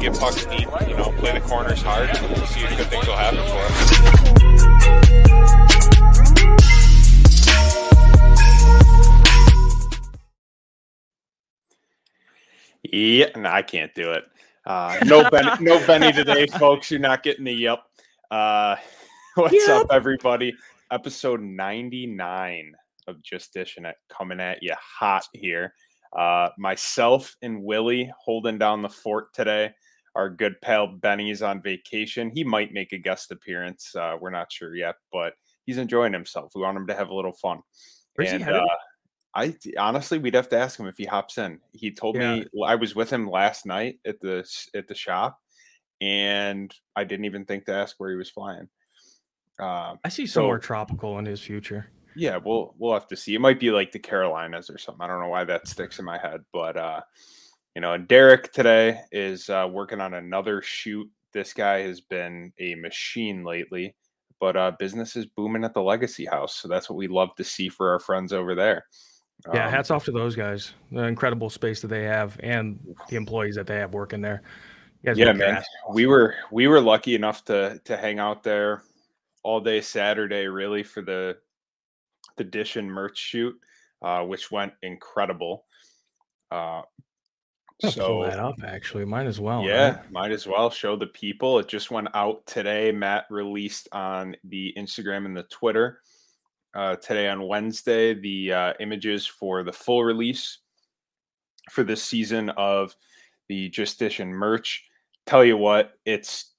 just get pucks deep, you know, play the corners hard, and see if good things will happen for us. Yeah, no, I can't do it. Uh, no Benny, no Benny today, folks. You're not getting the yep. Uh, what's up, everybody? Episode 99 of Just Dishin It coming at you hot here. Uh, myself and Willie holding down the fort today. Our good pal Benny's on vacation. He might make a guest appearance. Uh, we're not sure yet, but he's enjoying himself. We want him to have a little fun. Where's he headed? uh, I honestly, we'd have to ask him if he hops in. He told me I was with him last night at the at the shop, and I didn't even think to ask where he was flying. Uh, I see so- somewhere tropical in his future. yeah, we'll we'll have to see. It might be like the Carolinas or something. I don't know why that sticks in my head, but uh, you know, and Derek today is uh, working on another shoot. This guy has been a machine lately, but uh, business is booming at the Legacy House, so that's what we love to see for our friends over there. Yeah, Um, hats off to those guys. The incredible space that they have and the employees that they have working there. Yeah, man. ass. We were we were lucky enough to to hang out there all day Saturday, really for the the dish and merch shoot, uh, which went incredible. Uh, I'm gonna pull so that up actually. Might as well. yeah, right? might as well show the people. It just went out today. Matt released on the Instagram and the Twitter uh, today on Wednesday the uh, images for the full release for this season of the Just Dishin merch. Tell you what, it's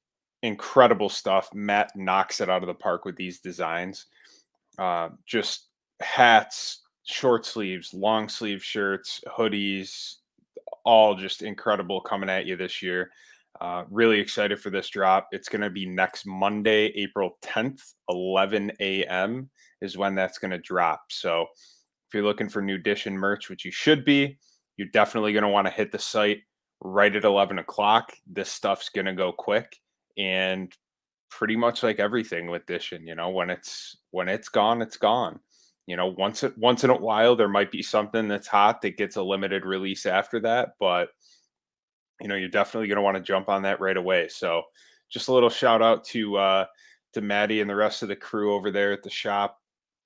incredible stuff. Matt knocks it out of the park with these designs. Uh, just hats, short sleeves, long sleeve shirts, hoodies, all just incredible coming at you this year. Uh, really excited for this drop. It's going to be next Monday, April 10th, 11 a.m. is when that's going to drop. So if you're looking for new edition merch, which you should be, you're definitely going to want to hit the site right at 11 o'clock. This stuff's going to go quick and pretty much like everything with Dishin, you know, when it's when it's gone, it's gone. You know, once once in a while there might be something that's hot that gets a limited release after that, but you know, you're definitely going to want to jump on that right away. So, just a little shout out to uh to Maddie and the rest of the crew over there at the shop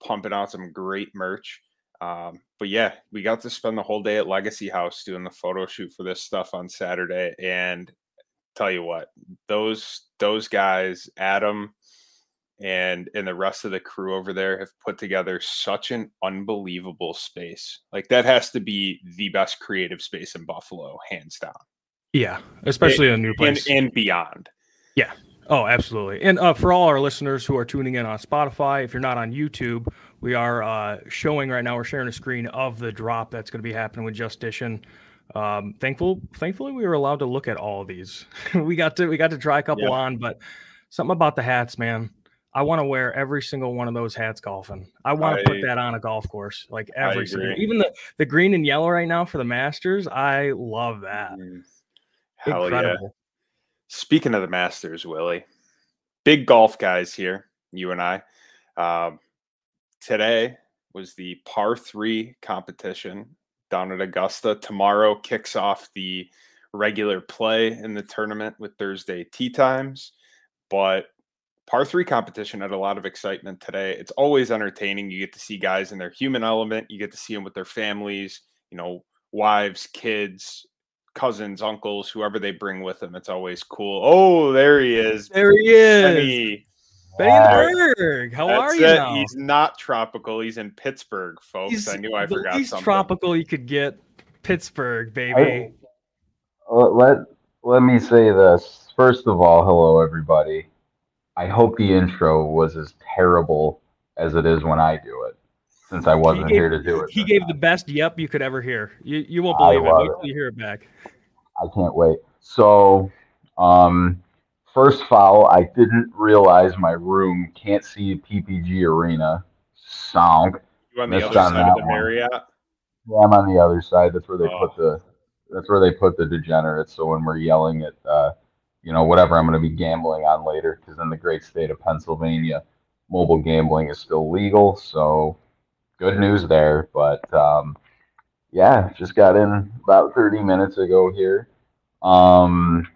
pumping out some great merch. Um, but yeah, we got to spend the whole day at Legacy House doing the photo shoot for this stuff on Saturday and tell you what, those those guys, Adam and and the rest of the crew over there have put together such an unbelievable space. Like that has to be the best creative space in Buffalo, hands down. Yeah, especially a new And place. and beyond. Yeah. Oh, absolutely. And uh, for all our listeners who are tuning in on Spotify, if you're not on YouTube, we are uh, showing right now. We're sharing a screen of the drop that's going to be happening with Just Dishin. Um, thankful, thankfully, we were allowed to look at all of these. we got to we got to try a couple Yeah. on, but something about the hats, man. I want to wear every single one of those hats golfing. I want to put that on a golf course, like every single. Even the the green and yellow right now for the Masters. I love that. Hell yeah. Speaking of the Masters, Willie, big golf guys here, you and I. Um, today was the par three competition down at Augusta. Tomorrow kicks off the regular play in the tournament with Thursday tee times. But par three competition had a lot of excitement today. It's always entertaining. You get to see guys in their human element, you get to see them with their families, you know, wives, kids, cousins, uncles, whoever they bring with them. It's always cool. Oh, there he is. There he is. Benny. Benny in the Burgh. How That's are you it. now? He's not tropical. He's in Pittsburgh, folks. He's I knew I forgot least something. tropical you could get. Pittsburgh, baby. I- Let, let let me say this. First of all, hello everybody. I hope the intro was as terrible as it is when I do it, since I wasn't gave- here to do it. he gave time. the best yep you could ever hear. You you won't I believe it. love it. you hear it back. I can't wait. So, um, first foul. I didn't realize my room can't see PPG Arena. Song. You on the Missed other on side of the. Marriott? Yeah, I'm on the other side. That's where they Oh. put the. That's where they put the degenerates. So when we're yelling at, uh, you know, whatever I'm going to be gambling on later, because in the great state of Pennsylvania, mobile gambling is still legal. So good news there. But um, yeah, just got in about 30 minutes ago here. Um,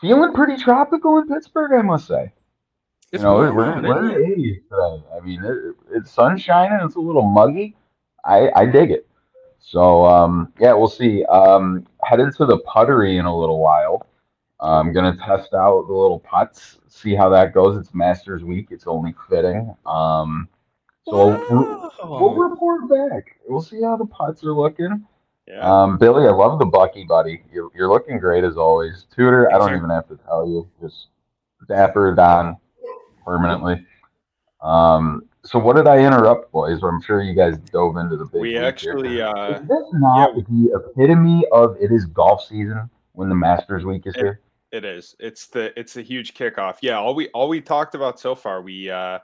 feeling pretty tropical in Pittsburgh, I must say. It's you know, we're, we're in the 80s today. I mean, it, it's sunshine and It's a little muggy. I, I dig it. So, um, yeah, we'll see. Um, headed to the puttery in a little while. I'm going to test out the little putts, see how that goes. It's Masters Week. It's only fitting. Um, so we'll, we'll report back. We'll see how the putts are looking. Yeah. Um, Billy, I love the Bucky, buddy. You're, you're looking great as always. Tudor, I don't sir. even have to tell you. Just dapper Don permanently. Um, so what did I interrupt, boys? I'm sure you guys dove into the big. we here. actually uh Is this not yeah, the epitome of it is golf season when the Masters Week is It- here? It is. It's the it's a huge kickoff. Yeah, all we all we talked about so far, we uh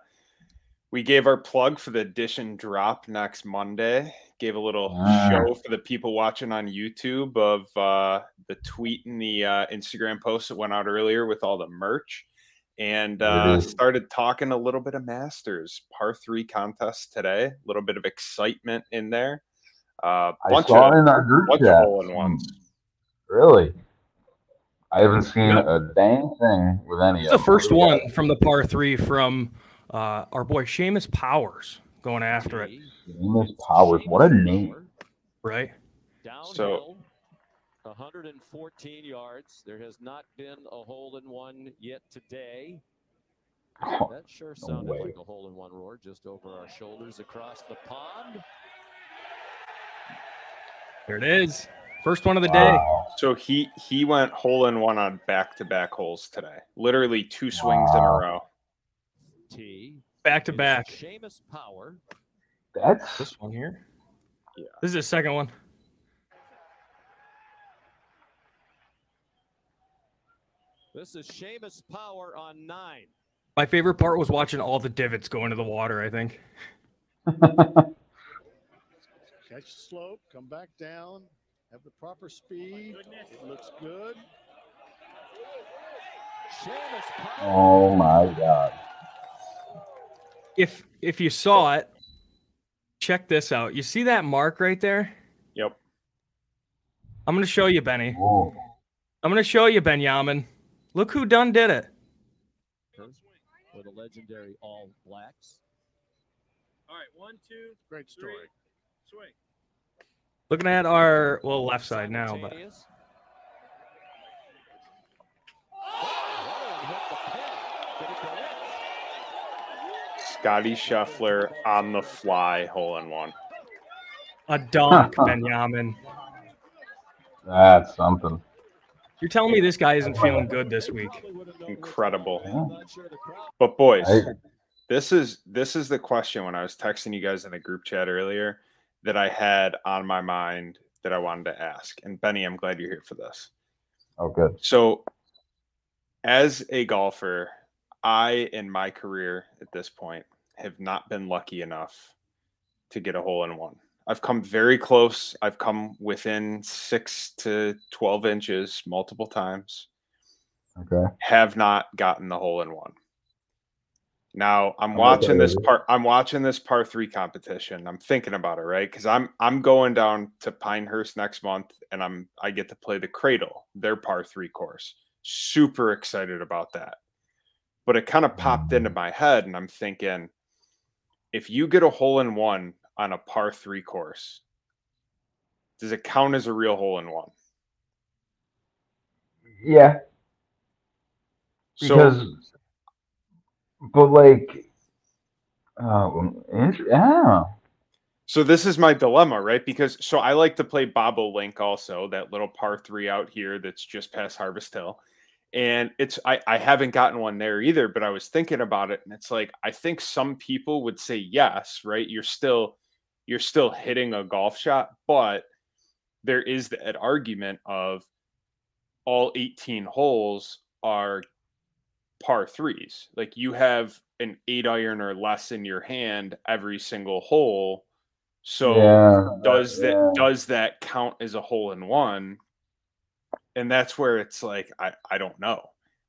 we gave our plug for the edition drop next Monday. Gave a little Ah. show for the people watching on YouTube of uh the tweet and the uh, Instagram post that went out earlier with all the merch. And uh, started talking a little bit of Masters par three contest today. A little bit of excitement in there. Uh, I saw of in our group bunch chat. ones. Really? I haven't seen Yeah. a dang thing with any It's of the them. first What do one from the par three from uh, our boy Seamus Powers going after it, got? Seamus Powers. What a name. right? Downhill, 114 yards. There has not been a hole in one yet today. Oh, That sure No sounded way. like a hole in one roar just over our shoulders across the pond. There it is. First one of the day. So he he went hole in one on back to back holes today. Literally two swings in a row. T. Back to back. Seamus Power. That's This one here. Yeah. This is the second one. This is Seamus Power on nine. My favorite part was watching all the divots go into the water. I think. Catch the slope, come back down, have the proper speed. Oh, it looks good. Oh my god. If if you saw it, check this out. You see that mark right there? Yep. I'm gonna show you, Benny. Oh, I'm gonna show you, Benjamin. Look who done did it. For the legendary All Blacks. All right, one, two, Great story. swing. Looking at our well left side now, but Simultaneous. And hit the pin. Did it go in? Scotty Scheffler on the fly hole in one. a dunk, Benjamin. that's something. You're telling me this guy isn't feeling good this week? Incredible. Yeah. Not sure the crowd But boys, I, this is this is the question when I was texting you guys in the group chat earlier that I had on my mind that I wanted to ask. And Benny, I'm glad you're here for this. oh, good. So, as a golfer, I, in my career at this point, have not been lucky enough to get a hole in one. I've come very close. I've come within six to 12 inches multiple times, Okay. have not gotten the hole in one. Now I'm watching this part. I'm watching this par three competition. I'm thinking about it, right? Because I'm I'm going down to Pinehurst next month, and I'm I get to play the Cradle, their par three course. Super excited about that. But it kind of popped into my head, and I'm thinking, if you get a hole in one on a par three course, does it count as a real hole in one? Yeah, So because, but like, uh, int- yeah. So this is my dilemma, right? Because so I like to play Bobolink also, that little par three out here that's just past Harvest Hill. And it's I, I haven't gotten one there either, but I was thinking about it, and it's like I think some people would say yes, right? You're still you're still hitting a golf shot, but there is that argument of all 18 holes are par threes. Like you have an eight iron or less in your hand every single hole. So yeah, does that yeah. does that count as a hole in one? And that's where it's like I I don't know.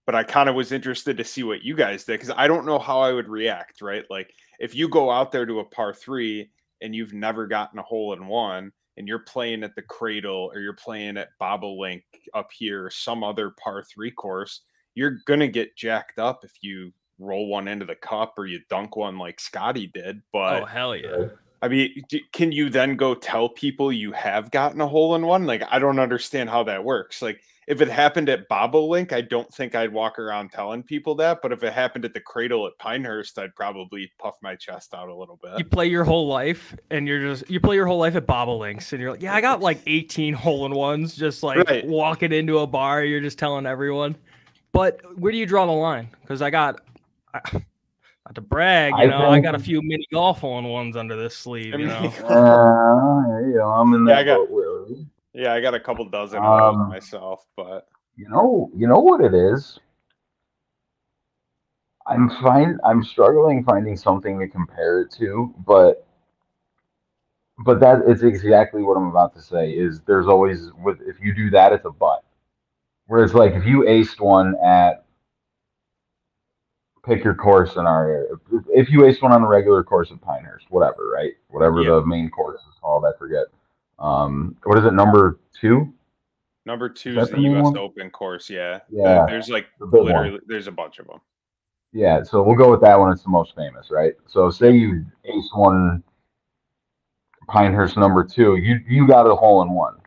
But I kind of was interested to see what you guys did because I don't know how I would react, right? Like if you go out there to a par three and you've never gotten a hole in one and you're playing at the Cradle or you're playing at Bobolink up here, some other par three course, you're gonna get jacked up if you roll one into the cup or you dunk one like Scotty did. But Oh hell yeah! I mean, can you then go tell people you have gotten a hole in one? Like, I don't understand how that works. Like, if it happened at Bobolink, I don't think I'd walk around telling people that. But if it happened at the Cradle at Pinehurst, I'd probably puff my chest out a little bit. You play your whole life, and you're just you play your whole life at Bobolinks, and you're like, yeah, I got like 18 hole in ones, just like Right. walking into a bar. You're just telling everyone. But where do you draw the line? Because I got. I, not to brag, you I know, I got a few mini golf hole in ones under this sleeve. You know, Uh, you know, I'm in Yeah, that I got- boat, yeah, I got a couple dozen Um, myself, but You know, you know what it is. I'm find I'm struggling finding something to compare it to, but but that is exactly what I'm about to say. Is there's always with if you do that, it's a butt. Whereas like if you aced one at pick your course scenario, if, if you aced one on the regular course at Pinehurst, whatever, right? Whatever the main course is called, I forget. Um, what is it? Number two? number two is, the the U.S. one? Open course. Yeah, Uh, Yeah, there's like the big one. literally there's a bunch of them. Yeah, so we'll go with that one. It's the most famous, right? So say you ace one Pinehurst number two, you you got a hole in one.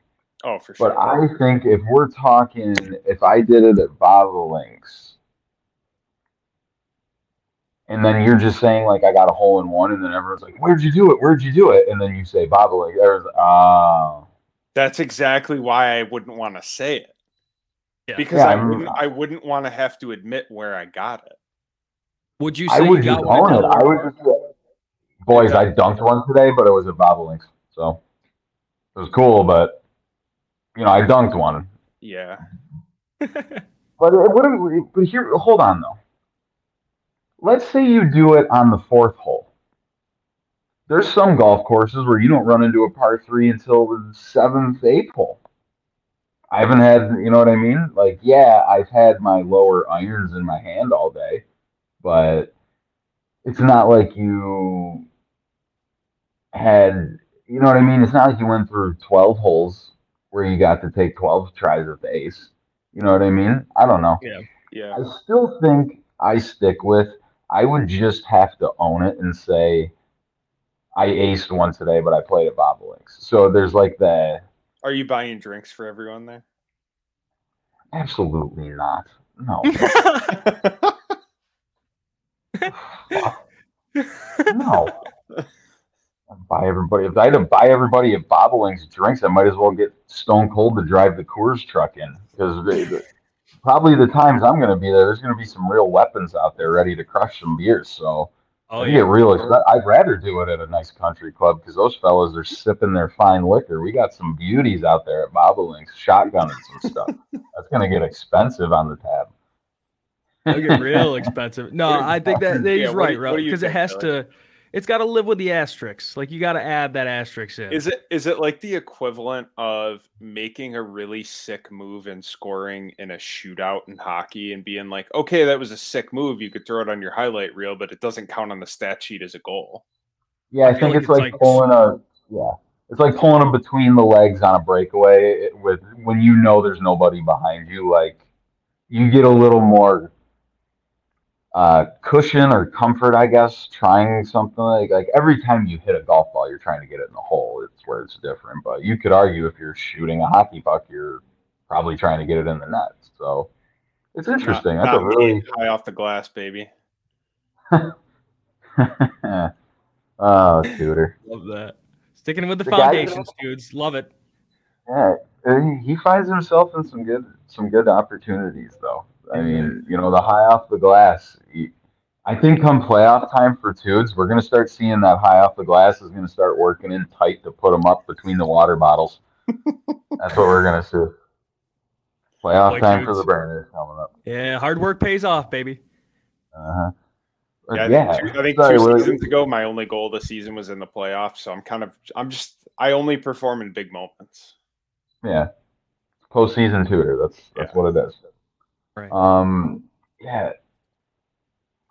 Oh, for sure. But I think if we're talking, if I did it at Bobolinks, and then you're just saying like I got a hole in one, and then everyone's like, "Where'd you do it? Where'd you do it?" And then you say Bobolink. There's ah, That's exactly why I wouldn't want to say it Yeah. because Yeah, I I'm- wouldn't, I wouldn't want to have to admit where I got it. would you I say would you got one? own it. I Delaware? would just say, boys, I dunked one today, but it was at Bobolinks, so it was cool. But you know, I dunked one. Yeah, But it wouldn't. But here, hold on though. Let's say you do it on the fourth hole. There's some golf courses where you don't run into a par three until the seventh, eighth hole. I haven't had, you know what I mean? Like, yeah, I've had my lower irons in my hand all day, but it's not like you had, you know what I mean? It's not like you went through 12 holes where you got to take 12 tries at the ace. You know what I mean? I don't know. yeah. Yeah. I still think I stick with I would just have to own it and say I aced one today, but I played at Bobolinks. So there's like the Are you buying drinks for everyone there? absolutely not. No. No. I'd buy everybody if I had to buy everybody at Bobolinks drinks, I might as well get Stone Cold to drive the Coors truck in. Because probably the times I'm gonna be there, there's gonna be some real weapons out there ready to crush some beers. So oh I yeah. get real excited. I'd rather do it at a nice country club because those fellas are sipping their fine liquor. We got some beauties out there at Bobolinks, shotgunning some stuff. That's gonna get expensive on the tab. It'll get real expensive. No, I think that that Yeah, he's right, you- right? what do you Because it has Billy? to, it's got to live with the asterisks. Like you got to add that asterisk in. Is it is it like the equivalent of making a really sick move and scoring in a shootout in hockey and being like, okay, that was a sick move. You could throw it on your highlight reel, but it doesn't count on the stat sheet as a goal. Yeah, I, I think like it's it's like, like- pulling a yeah. It's like pulling them between the legs on a breakaway with when you know there's nobody behind you. Like you get a little more uh, cushion or comfort, I guess, trying something like like every time you hit a golf ball, you're trying to get it in the hole. It's where it's different. But you could argue if you're shooting a hockey puck, you're probably trying to get it in the net. So it's interesting. Not- That's a not me, really high off the glass, baby. oh, shooter. Love that. Sticking with the, The foundations, dudes. Love it. Yeah, he finds himself in some good some good opportunities though. I mean, you know, the high off the glass. I think come playoff time for Tudes, we're gonna start seeing that high off the glass is gonna start working in tight to put them up between the water bottles. That's what we're gonna see. Playoff Boy, time for the Burners coming up. Yeah, hard work pays off, baby. Uh-huh. But Yeah, I think, two, I think sorry, two seasons ago, my only goal of the season was in the playoffs. So I'm kind of, I'm just, I only perform in big moments. Yeah. Postseason Tudor. That's that's what it is. Right. Um yeah.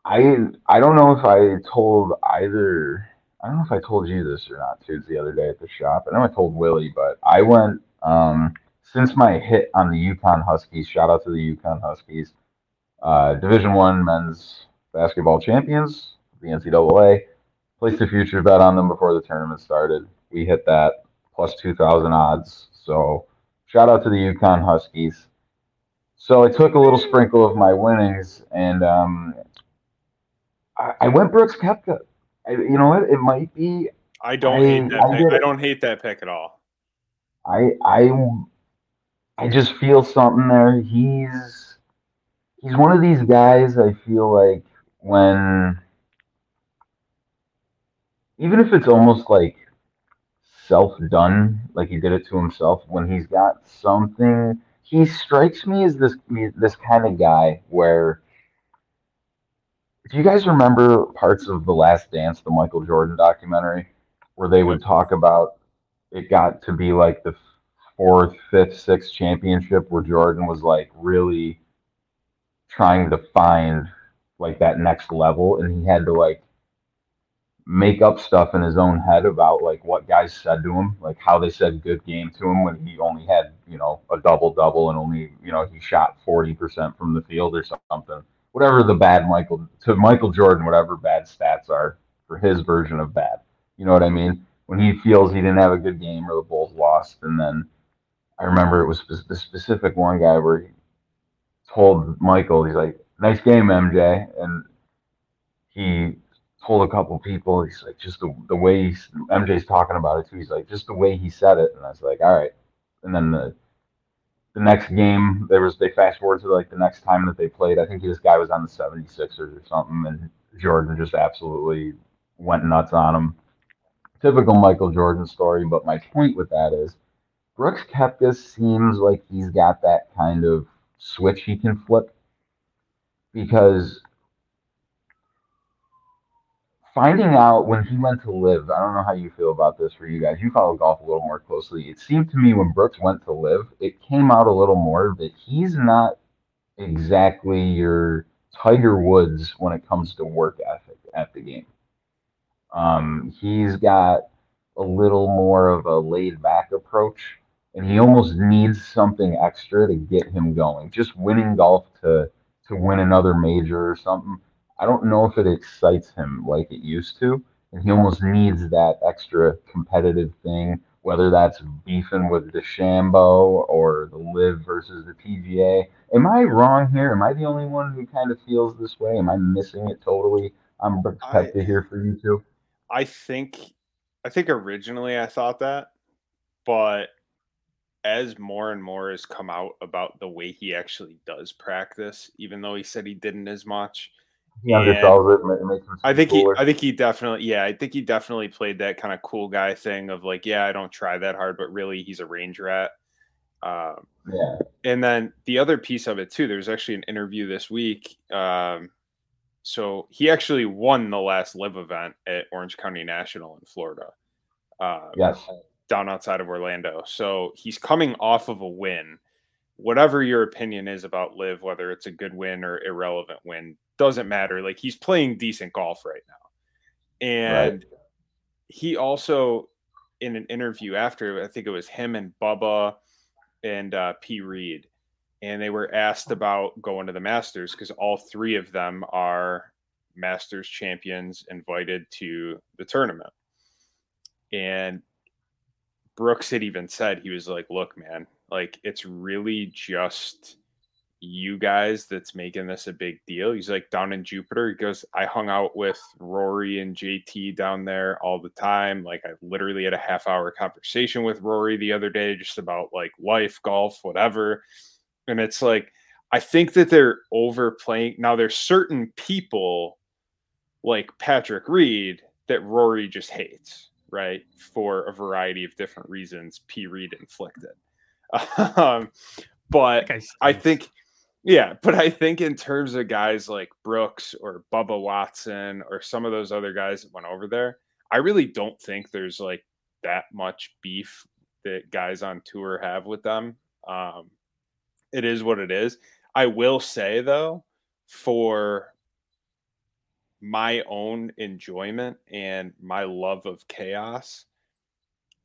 I I don't know if I told either I don't know if I told you this or not, too, the other day at the shop. I know I told Willie, but I went um, since my hit on the UConn Huskies. Shout out to the UConn Huskies, uh, Division One men's basketball champions, the NCAA. Placed a future bet on them before the tournament started. We hit that plus two thousand odds. So shout out to the UConn Huskies. So I took a little sprinkle of my winnings and um, I, I went Brooks Koepka. I, you know what? It might be. I don't I- hate that I pick. I don't hate that pick at all. I I I just feel something there. He's he's one of these guys. I feel like when even if it's almost like self done, like he did it to himself. When he's got something, he strikes me as this this kind of guy where. Do you guys remember parts of The Last Dance, the Michael Jordan documentary, where they would talk about it got to be like the fourth, fifth, sixth championship where Jordan was like really trying to find like that next level and he had to like make up stuff in his own head about like what guys said to him, like how they said good game to him when he only had, you know, a double double and only, you know, he shot 40% from the field or something. Whatever the bad Michael to Michael Jordan, whatever bad stats are for his version of bad. You know what I mean? When he feels he didn't have a good game or the Bulls lost, and then I remember it was the specific one guy where he told Michael, he's like, "Nice game, MJ," and he told a couple people, he's like, just the the way he's, MJ's talking about it too. He's like, just the way he said it, and I was like, all right. And then the the next game, there was they fast forward to like the next time that they played. I think this guy was on the 76ers or something, and Jordan just absolutely went nuts on him. Typical Michael Jordan story, but my point with that is Brooks Koepka seems like he's got that kind of switch he can flip because finding out when he went to LIV, I don't know how you feel about this for you guys. You follow golf a little more closely. It seemed to me when Brooks went to LIV, it came out a little more that he's not exactly your Tiger Woods when it comes to work ethic at the game. Um, he's got a little more of a laid back approach, and he almost needs something extra to get him going. Just winning golf to to win another major or something. I don't know if it excites him like it used to, and he almost needs that extra competitive thing, whether that's beefing with DeChambeau or the LIV versus the PGA. Am I wrong here? Am I the only one who kind of feels this way? Am I missing it totally? I'm Koepka here for you too. I think I think originally I thought that, but as more and more has come out about the way he actually does practice, even though he said he didn't as much, He undersells it. It makes him I think he. I think he definitely yeah, I think he definitely played that kind of cool guy thing of like, yeah, I don't try that hard, but really he's a range rat. Um, yeah. and then the other piece of it too, there's actually an interview this week. Um, so he actually won the last LIV event at Orange County National in Florida. Uh, Yes. down outside of Orlando. So he's coming off of a win. Whatever your opinion is about LIV, whether it's a good win or irrelevant win, doesn't matter. Like he's playing decent golf right now. And he also, in an interview after, I think it was him and Bubba and uh, P. Reed, and they were asked about going to the Masters because all three of them are Masters champions invited to the tournament. And Brooks had even said he was like, "Look, man, like it's really just you guys that's making this a big deal." He's like, "Down in Jupiter," he goes, "I hung out with Rory and JT down there all the time. Like I literally had a half hour conversation with Rory the other day just about like life, golf, whatever." And it's like I think that they're overplaying. Now there's certain people like Patrick Reed that Rory just hates, right? For a variety of different reasons, P. Reed inflicted. Um, but guy I think, yeah, but I think in terms of guys like Brooks or Bubba Watson or some of those other guys that went over there, I really don't think there's like that much beef that guys on tour have with them. Um, it is what it is. I will say though, for my own enjoyment and my love of chaos,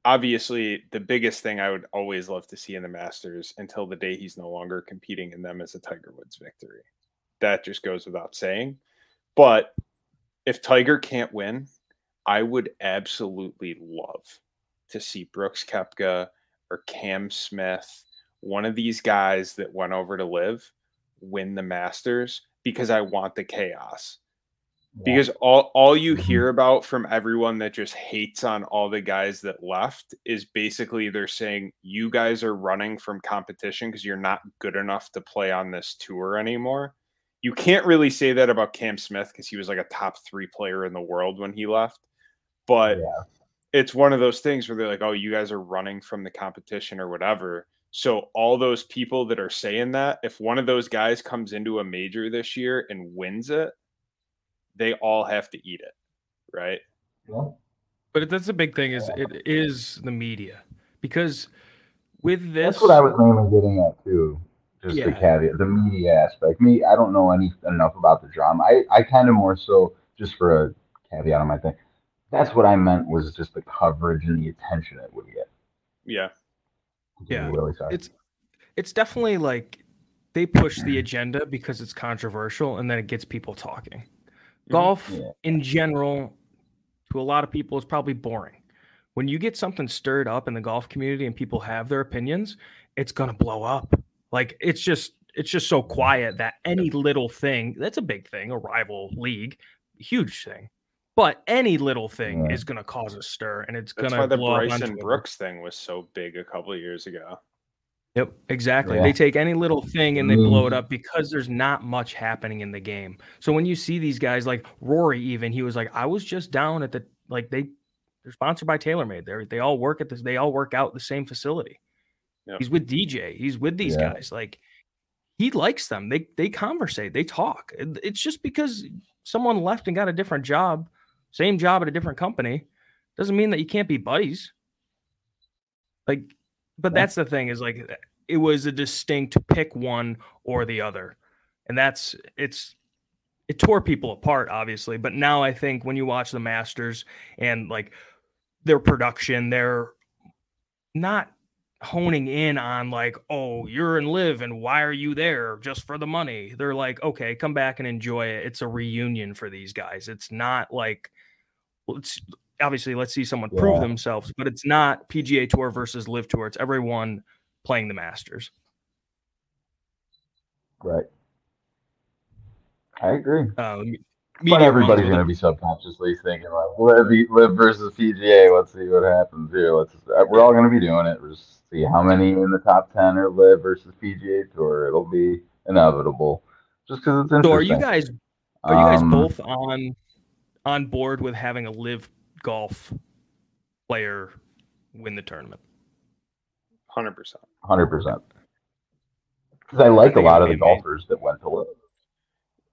obviously the biggest thing I would always love to see in the Masters until the day he's no longer competing in them is a Tiger Woods victory. That just goes without saying. But if Tiger can't win, I would absolutely love to see Brooks Koepka or Cam Smith, one of these guys that went over to LIV, win the Masters because I want the chaos. Because all, all you Mhm. hear about from everyone that just hates on all the guys that left is basically they're saying you guys are running from competition because you're not good enough to play on this tour anymore. You can't really say that about Cam Smith because he was like a top three player in the world when he left. But Yeah. it's one of those things where they're like, oh, you guys are running from the competition or whatever. So all those people that are saying that, if one of those guys comes into a major this year and wins it, they all have to eat it, right? Yeah. But that's the big thing is it is the media because with this, That's what I was mainly getting at too. Just the caveat, the media aspect. Me, I don't know any enough about the drama. I, I kind of more so just for a caveat on my thing. That's what I meant was just the coverage and the attention it would get. Yeah. Yeah. Really sorry. it's it's definitely like they push the agenda because it's controversial and then it gets people talking. Mm-hmm. Golf Yeah. in general, to a lot of people, is probably boring. When you get something stirred up in the golf community and people have their opinions, it's gonna blow up. Like it's just it's just so quiet that any little thing that's a big thing, a rival league, huge thing. But any little thing Yeah. is gonna cause a stir and it's That's gonna why the blow up on Bryson Brooks thing was so big a couple of years ago. Yep, exactly. Yeah. They take any little thing and they mm. blow it up because there's not much happening in the game. So when you see these guys like Rory, even he was like, I was just down at the like they they're sponsored by TaylorMade. They they all work at this. They all work out the same facility. He's with DJ. He's with these Yeah. guys. Like he likes them. They they conversate. They talk. It's just because someone left and got a different job, same job at a different company, doesn't mean that you can't be buddies. Like, but that's the thing is like it was a distinct pick one or the other, and that's it's it tore people apart obviously. But now I think when you watch the Masters and like their production, they're not honing in on like, oh, you're in LIV and why are you there just for the money? They're like, okay, come back and enjoy it. It's a reunion for these guys. It's not like let's obviously let's see someone prove themselves, but it's not PGA Tour versus LIV Tour. It's everyone playing the Masters. Right. I agree. Um, But everybody's going to be subconsciously thinking like, LIV, LIV versus PGA. Let's see what happens here. Let's. uh, We're all going to be doing it. We'll just see how many in the top ten are LIV versus PGA Tour. It'll be inevitable, just because it's interesting. So are you guys are you guys Um, both on on board with having a LIV golf player win the tournament? Hundred percent. Hundred percent. Because I like a lot of the be amazing. golfers that went to LIV.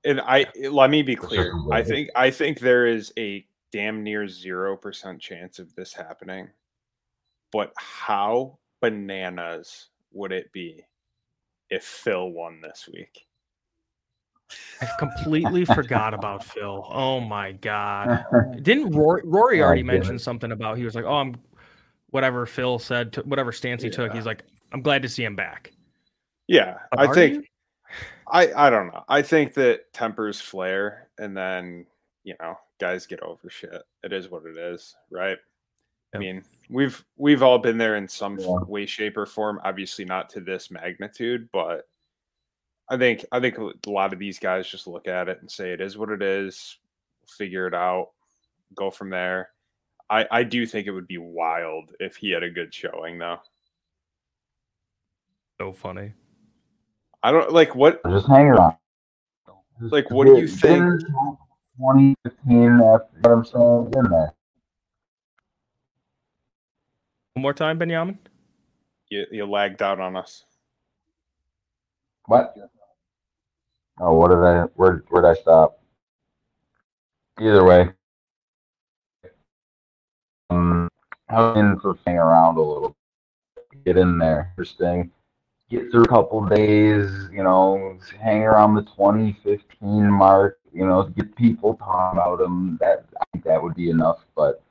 And I let me be clear. I think I think there is a damn near zero percent chance of this happening. But how bananas would it be if Phil won this week? I completely forgot about Phil. Oh my god. Didn't Rory, Rory already mention it. something about he was like, "Oh, I'm whatever Phil said, to, whatever stance he took." He's like, "I'm glad to see him back." Yeah, But I think you? I I don't know. I think that tempers flare, and then you know guys get over shit. It is what it is, right? I mean, we've we've all been there in some Yeah. way, shape, or form. Obviously, not to this magnitude, but I think I think a lot of these guys just look at it and say it is what it is. Figure it out, go from there. I I do think it would be wild if he had a good showing, though. So funny. I don't like what Just hang around. Just Like, what do you get- get think- in the top 20, 15, after, what I'm saying? In there. One more time, Benjamin. you, you lagged out on us. What? Oh, what did I? Where where did I stop? Either way, um, I'm in hang around a little. Get in there, interesting. Get through a couple days, you know, hang around the 2015 mark, you know, get people talking about them. That I think that would be enough. But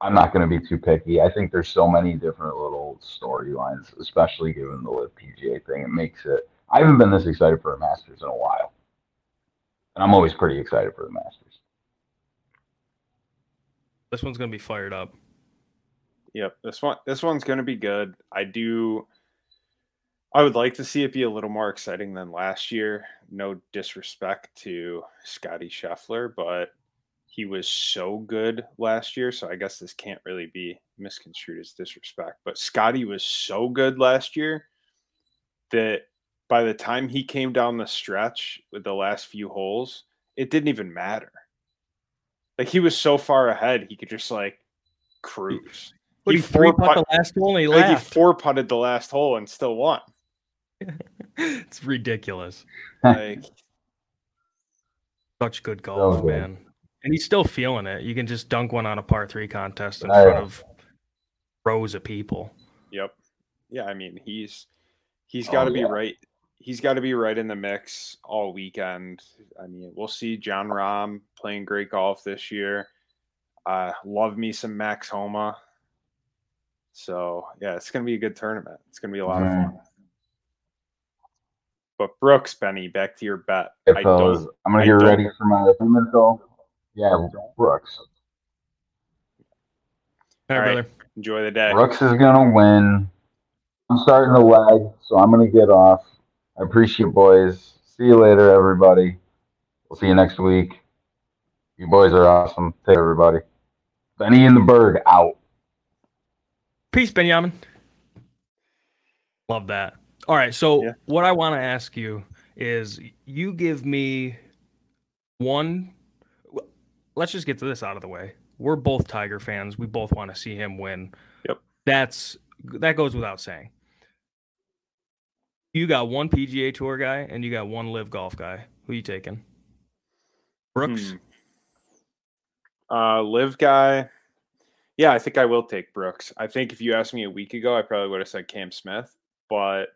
I'm not going to be too picky. I think there's so many different little storylines, especially given the LIV PGA thing. It makes it. I haven't been this excited for a Masters in a while, and I'm always pretty excited for the Masters. This one's gonna be fired up. Yep, this one this one's going to be good. I do I would like to see it be a little more exciting than last year. No disrespect to Scotty Scheffler, but he was so good last year, so I guess this can't really be misconstrued as disrespect. But Scotty was so good last year that by the time he came down the stretch with the last few holes, it didn't even matter. Like he was so far ahead, he could just like cruise. He, He three four putt putt- the last hole and he Like he four putted the last hole and still won. it's ridiculous. Like Such good golf, good. man. And he's still feeling it. You can just dunk one on a par three contest in Oh, front of rows of people. Yep. Yeah, I mean he's he's oh, got to be yeah. right. He's got to be right in the mix all weekend. I mean, we'll see Jon Rahm playing great golf this year. Uh, love me some Max Homa. So yeah, it's gonna be a good tournament. It's gonna be a lot Mhm. of fun. But Brooks, Benny, back to your bet. If I fellas, don't. I'm gonna I get ready for my opinion though. Yeah, Brooks. All right, All right. brother. Enjoy the day. Brooks is gonna win. I'm starting to lag, so I'm gonna get off. I appreciate you boys. See you later, everybody. We'll see you next week. You boys are awesome. Take care, everybody. Benny and the Burgh out. Peace, Benjamin. Love that. All right. So, Yeah. what I want to ask you is you give me one. Let's just get to this out of the way. We're both Tiger fans. We both want to see him win. Yep. That's that goes without saying. You got one PGA Tour guy and you got one LIV Golf guy. Who you taking? Brooks. Hmm. Uh, LIV guy. Yeah, I think I will take Brooks. I think if you asked me a week ago, I probably would have said Cam Smith. But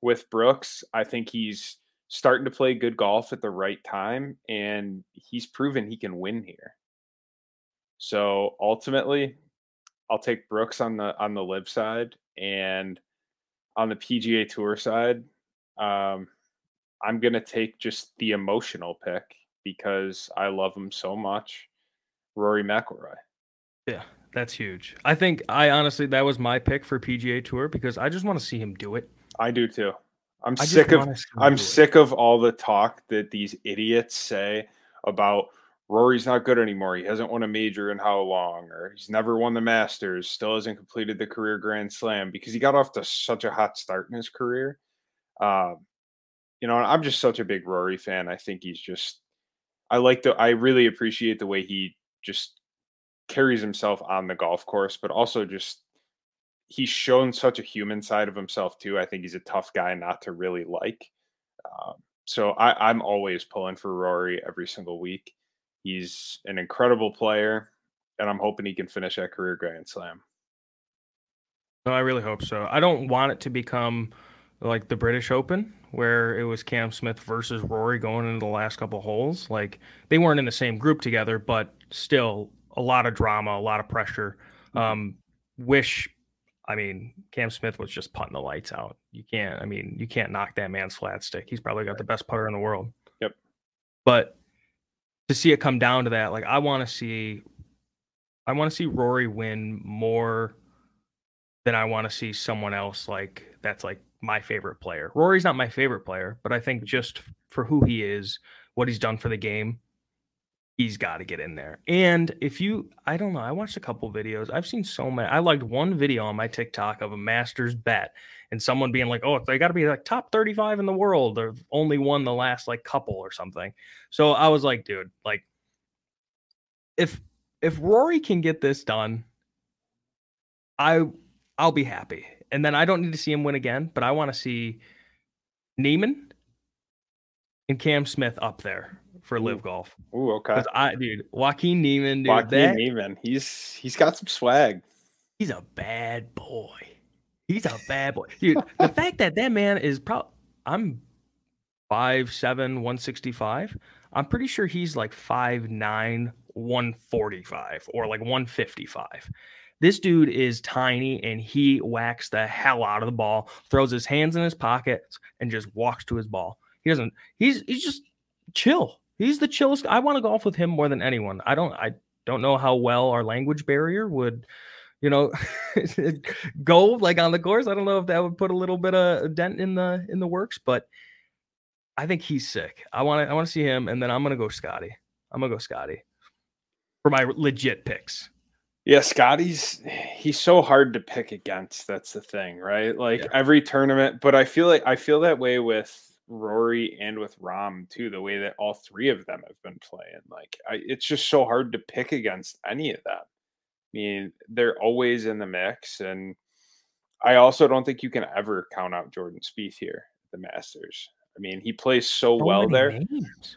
with Brooks, I think he's starting to play good golf at the right time, and he's proven he can win here. So ultimately, I'll take Brooks on the on the LIV side, and on the PGA Tour side, um, I'm gonna take just the emotional pick because I love him so much. Rory McIlroy. Yeah, that's huge. I think I honestly that was my pick for PGA Tour because I just want to see him do it. I do too. I'm I sick of wanna see him I'm do it. sick of all the talk that these idiots say about Rory's not good anymore. He hasn't won a major in how long, or he's never won the Masters, still hasn't completed the career Grand Slam because he got off to such a hot start in his career. Um, you know, I'm just such a big Rory fan. I think he's just I like the I really appreciate the way he just carries himself on the golf course, but also just he's shown such a human side of himself too. I think he's a tough guy not to really like. Um, so I, I'm always pulling for Rory every single week. He's an incredible player, and I'm hoping he can finish that career Grand Slam. No, I really hope so. I don't want it to become like the British Open where it was Cam Smith versus Rory going into the last couple holes. Like they weren't in the same group together, but still a lot of drama, a lot of pressure. Um, wish, I mean, Cam Smith was just putting the lights out. You can't, I mean, you can't knock that man's flat stick. He's probably got the best putter in the world. Yep. But to see it come down to that, like I want to see, I want to see Rory win more than I want to see someone else like that's like my favorite player. Rory's not my favorite player, but I think just for who he is, what he's done for the game, he's got to get in there. And if you, I don't know, I watched a couple videos. I've seen so many. I liked one video on my TikTok of a Masters bet and someone being like, "Oh, they got to be like top 35 in the world. They've only won the last like couple or something." So I was like, dude, like if if Rory can get this done, I I'll be happy. And then I don't need to see him win again, but I want to see Niemann and Cam Smith up there for LIV golf. Ooh, okay. I, dude, Joaquin Niemann, dude, Joaquin that, Niemann, he's he's got some swag. he's a bad boy. He's a bad boy, dude. the fact that that man is probably, I'm five seven, one sixty five. I'm pretty sure he's like 5'9, 145 or like 155. This dude is tiny and he whacks the hell out of the ball, throws his hands in his pockets, and just walks to his ball. He doesn't, he's he's just chill. He's the chillest. I want to golf with him more than anyone. I don't I don't know how well our language barrier would, you know, go like on the course. I don't know if that would put a little bit of a dent in the in the works, but I think he's sick. I want to I want to see him, and then I'm gonna go Scotty. I'm gonna go Scotty for my legit picks. Yeah, Scotty's he's so hard to pick against. That's the thing, right? Like Yeah. every tournament, but I feel like I feel that way with Rory and with Rahm too. The way that all three of them have been playing, like I, it's just so hard to pick against any of them. I mean, they're always in the mix, and I also don't think you can ever count out Jordan Spieth here, the Masters. I mean, he plays so, So well there. names.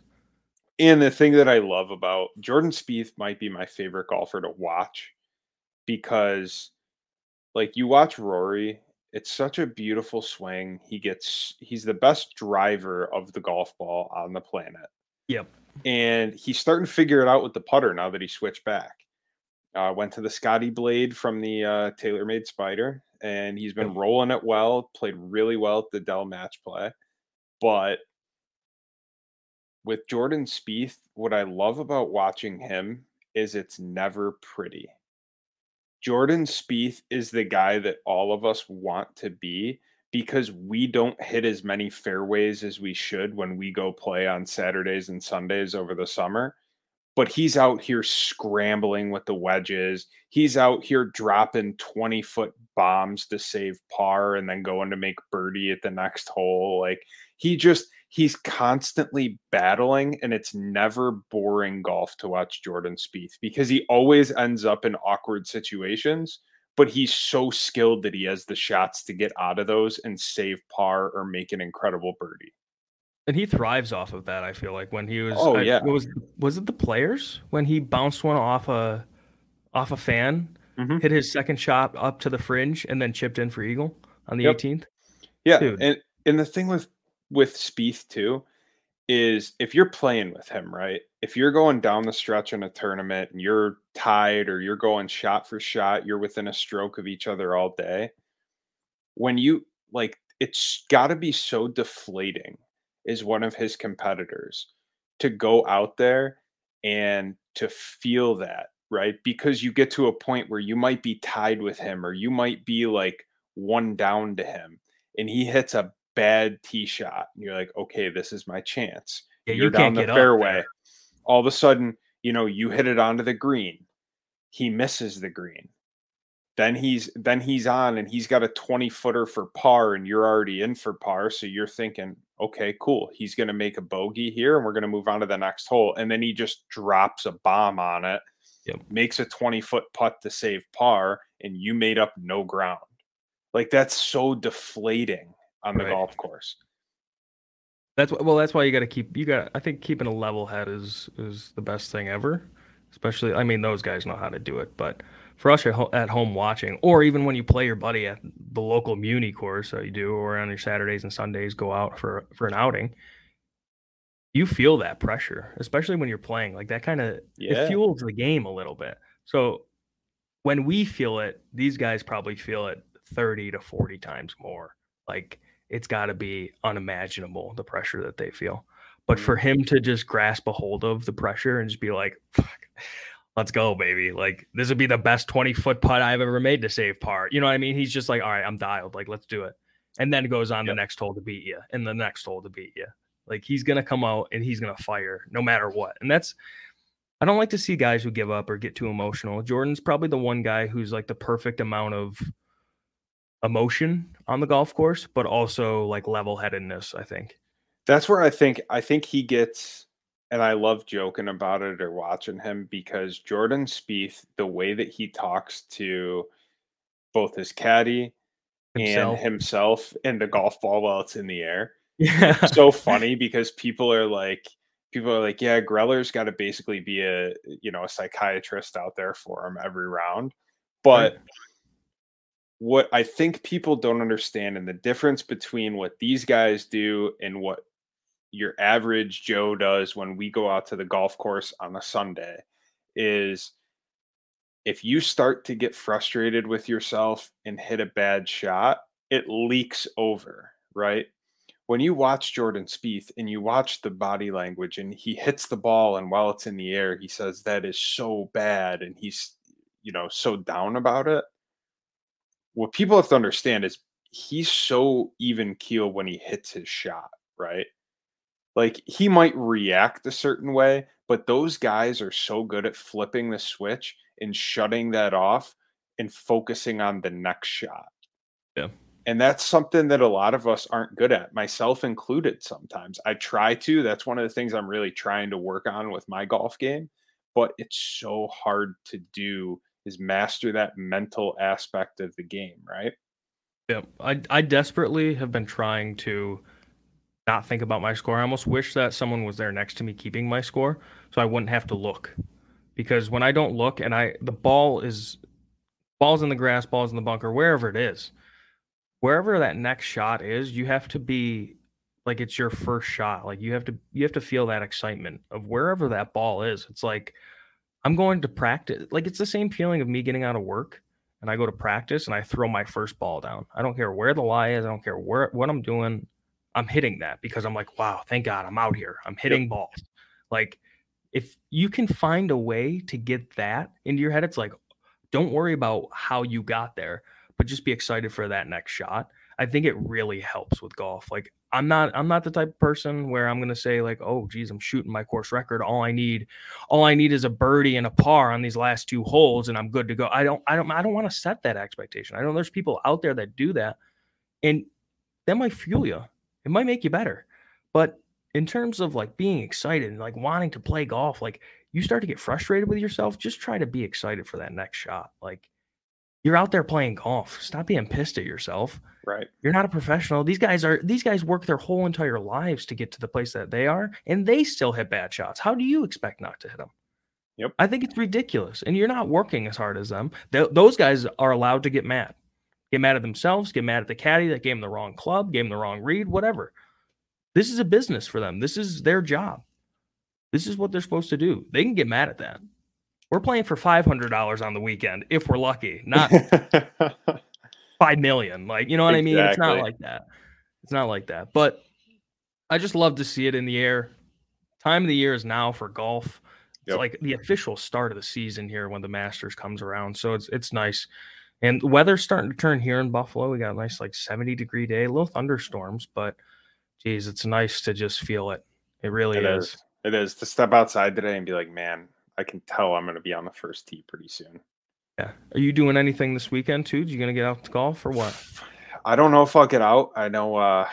And the thing that I love about Jordan Spieth might be my favorite golfer to watch because like you watch Rory, it's such a beautiful swing. He gets he's the best driver of the golf ball on the planet. Yep. And he's starting to figure it out with the putter now that he switched back. Uh, went to the Scotty Blade from the uh, TaylorMade Spider, and he's been rolling it well. Played really well at the Dell Match Play, but with Jordan Spieth, what I love about watching him is it's never pretty. Jordan Spieth is the guy that all of us want to be because we don't hit as many fairways as we should when we go play on Saturdays and Sundays over the summer. But he's out here scrambling with the wedges. He's out here dropping 20 foot bombs to save par and then going to make birdie at the next hole. Like he just, he's constantly battling and it's never boring golf to watch Jordan Spieth because he always ends up in awkward situations but he's so skilled that he has the shots to get out of those and save par or make an incredible birdie. And he thrives off of that. I feel like when he was, Oh, I- yeah. was was it the players when he bounced one off a off a fan, Mhm. hit his second shot up to the fringe, and then chipped in for eagle on the Yep. 18th. Yeah, Dude. and and the thing with with Spieth too is if you're playing with him, right? If you're going down the stretch in a tournament and you're tied or you're going shot for shot, you're within a stroke of each other all day. When you like, it's got to be so deflating as one of his competitors to go out there and to feel that, right? Because you get to a point where you might be tied with him or you might be like one down to him and he hits a bad tee shot. And you're like, okay, this is my chance. Yeah, you're you down the fairway. All of a sudden, you know, you hit it onto the green. He misses the green. Then he's then he's on and he's got a 20 footer for par and you're already in for par. So you're thinking, okay, cool. He's gonna make a bogey here and we're gonna move on to the next hole. And then he just drops a bomb on it, Yep. makes a 20 foot putt to save par, and you made up no ground. Like that's so deflating on the Right. golf course. That's well. That's why you got to keep. You got. I think keeping a level head is is the best thing ever. Especially, I mean, those guys know how to do it. But for us at, home watching, or even when you play your buddy at the local muni course that you do, or on your Saturdays and Sundays go out for for an outing, you feel that pressure, especially when you're playing. Like that kind of Yeah. it fuels the game a little bit. So when we feel it, these guys probably feel it 30 to 40 times more. Like it's got to be unimaginable the pressure that they feel. But for mm. him to just grasp a hold of the pressure and just be like, Fuck, let's go, baby. Like this would be the best 20 foot putt I've ever made to save par. You know what I mean? He's just like, all right, I'm dialed. Like, let's do it. And then goes on the next hole to beat you and the next hole to beat you. Like he's going to come out and he's going to fire no matter what. And that's, I don't like to see guys who give up or get too emotional. Jordan's probably the one guy who's like the perfect amount of emotion on the golf course, but also like level headedness, I think. That's where I think I think he gets and I love joking about it or watching him because Jordan Spieth, the way that he talks to both his caddy Himself. and himself and the golf ball while it's in the air. Yeah. so funny because people are like people are like yeah greller's got to basically be a you know a psychiatrist out there for him every round but Right. what i think people don't understand and the difference between what these guys do and what your average Joe does when we go out to the golf course on a Sunday is if you start to get frustrated with yourself and hit a bad shot, it leaks over, right? When you watch Jordan Spieth and you watch the body language and he hits the ball and while it's in the air, he says that is so bad and he's you know so down about it. What people have to understand is he's so even keel when he hits his shot, right? Like he might react a certain way, but those guys are so good at flipping the switch and shutting that off and focusing on the next shot. Yeah. And that's something that a lot of us aren't good at, myself included sometimes. I try to. That's one of the things I'm really trying to work on with my golf game, but it's so hard to do is master that mental aspect of the game, right? Yeah, I I desperately have been trying to not think about my score. I almost wish that someone was there next to me keeping my score so I wouldn't have to look. Because when I don't look and I the ball is balls in the grass, balls in the bunker, wherever it is, wherever that next shot is, you have to be like it's your first shot. Like you have to you have to feel that excitement of wherever that ball is. It's like I'm going to practice. Like it's the same feeling of me getting out of work and I go to practice and I throw my first ball down. I don't care where the lie is. I don't care where what I'm doing. I'm hitting that because I'm like, wow, thank God I'm out here. I'm hitting yep. balls. Like if you can find a way to get that into your head, it's like, don't worry about how you got there, but just be excited for that next shot. I think it really helps with golf. Like I'm not I'm not the type of person where I'm gonna say like, oh geez, I'm shooting my course record. All I need, all I need is a birdie and a par on these last two holes, and I'm good to go. I don't I don't I don't want to set that expectation. I know there's people out there that do that, and that might fuel you. It might make you better. But in terms of like being excited and like wanting to play golf, like you start to get frustrated with yourself, just try to be excited for that next shot. Like you're out there playing golf. Stop being pissed at yourself. Right. You're not a professional. These guys are these guys work their whole entire lives to get to the place that they are and they still hit bad shots. How do you expect not to hit them? Yep. I think it's ridiculous. And you're not working as hard as them. Th- those guys are allowed to get mad get mad at themselves, get mad at the caddy that gave them the wrong club, gave them the wrong read, whatever. This is a business for them. This is their job. This is what they're supposed to do. They can get mad at that. We're playing for five hundred dollars on the weekend if we're lucky, not five million. Like you know what exactly. I mean? It's not like that. It's not like that. But I just love to see it in the air. Time of the year is now for golf. It's yep. like the official start of the season here when the Masters comes around. So it's it's nice. And the weather's starting to turn here in Buffalo. We got a nice like 70 degree day, a little thunderstorms, but geez, it's nice to just feel it. It really it is. is. It is to step outside today and be like, man, I can tell I'm going to be on the first tee pretty soon. Yeah. Are you doing anything this weekend too? Are you going to get out to golf or what? I don't know if I'll get out. I know uh,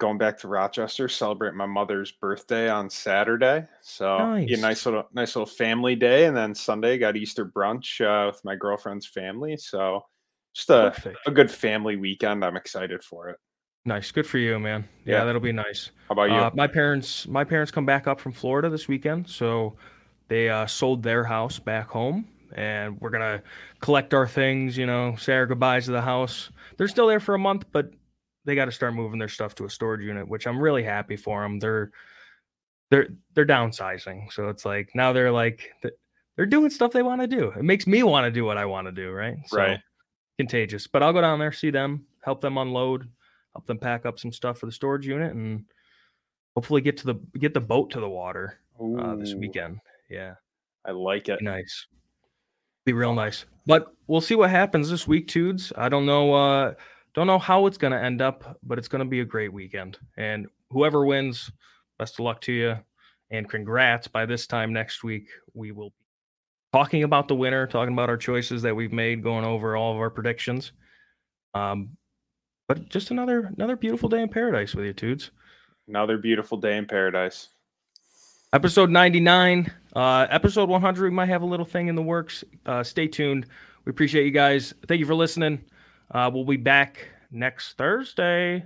going back to Rochester, celebrate my mother's birthday on Saturday. So nice. a nice little nice little family day, and then Sunday got Easter brunch uh, with my girlfriend's family. So just a, a good family weekend. I'm excited for it. Nice, good for you, man. Yeah, yeah. that'll be nice. How about you? Uh, my parents, my parents come back up from Florida this weekend, so they uh, sold their house back home, and we're gonna collect our things. You know, say our goodbyes to the house. They're still there for a month, but they got to start moving their stuff to a storage unit, which I'm really happy for them. They're they're they're downsizing, so it's like now they're like they're doing stuff they want to do. It makes me want to do what I want to do, right? So, right. Contagious. But I'll go down there, see them, help them unload, help them pack up some stuff for the storage unit, and hopefully get to the get the boat to the water uh, this weekend. Yeah, I like it. Be nice. Be real nice. But we'll see what happens this week, dudes. I don't know. Uh, don't know how it's going to end up, but it's going to be a great weekend. And whoever wins, best of luck to you. And congrats. By this time next week, we will be talking about the winner, talking about our choices that we've made, going over all of our predictions. Um, but just another another beautiful day in paradise with you, Tudes. Another beautiful day in paradise. Episode 99. Uh, episode 100, we might have a little thing in the works. Uh, stay tuned. We appreciate you guys. Thank you for listening. Uh, we'll be back next Thursday.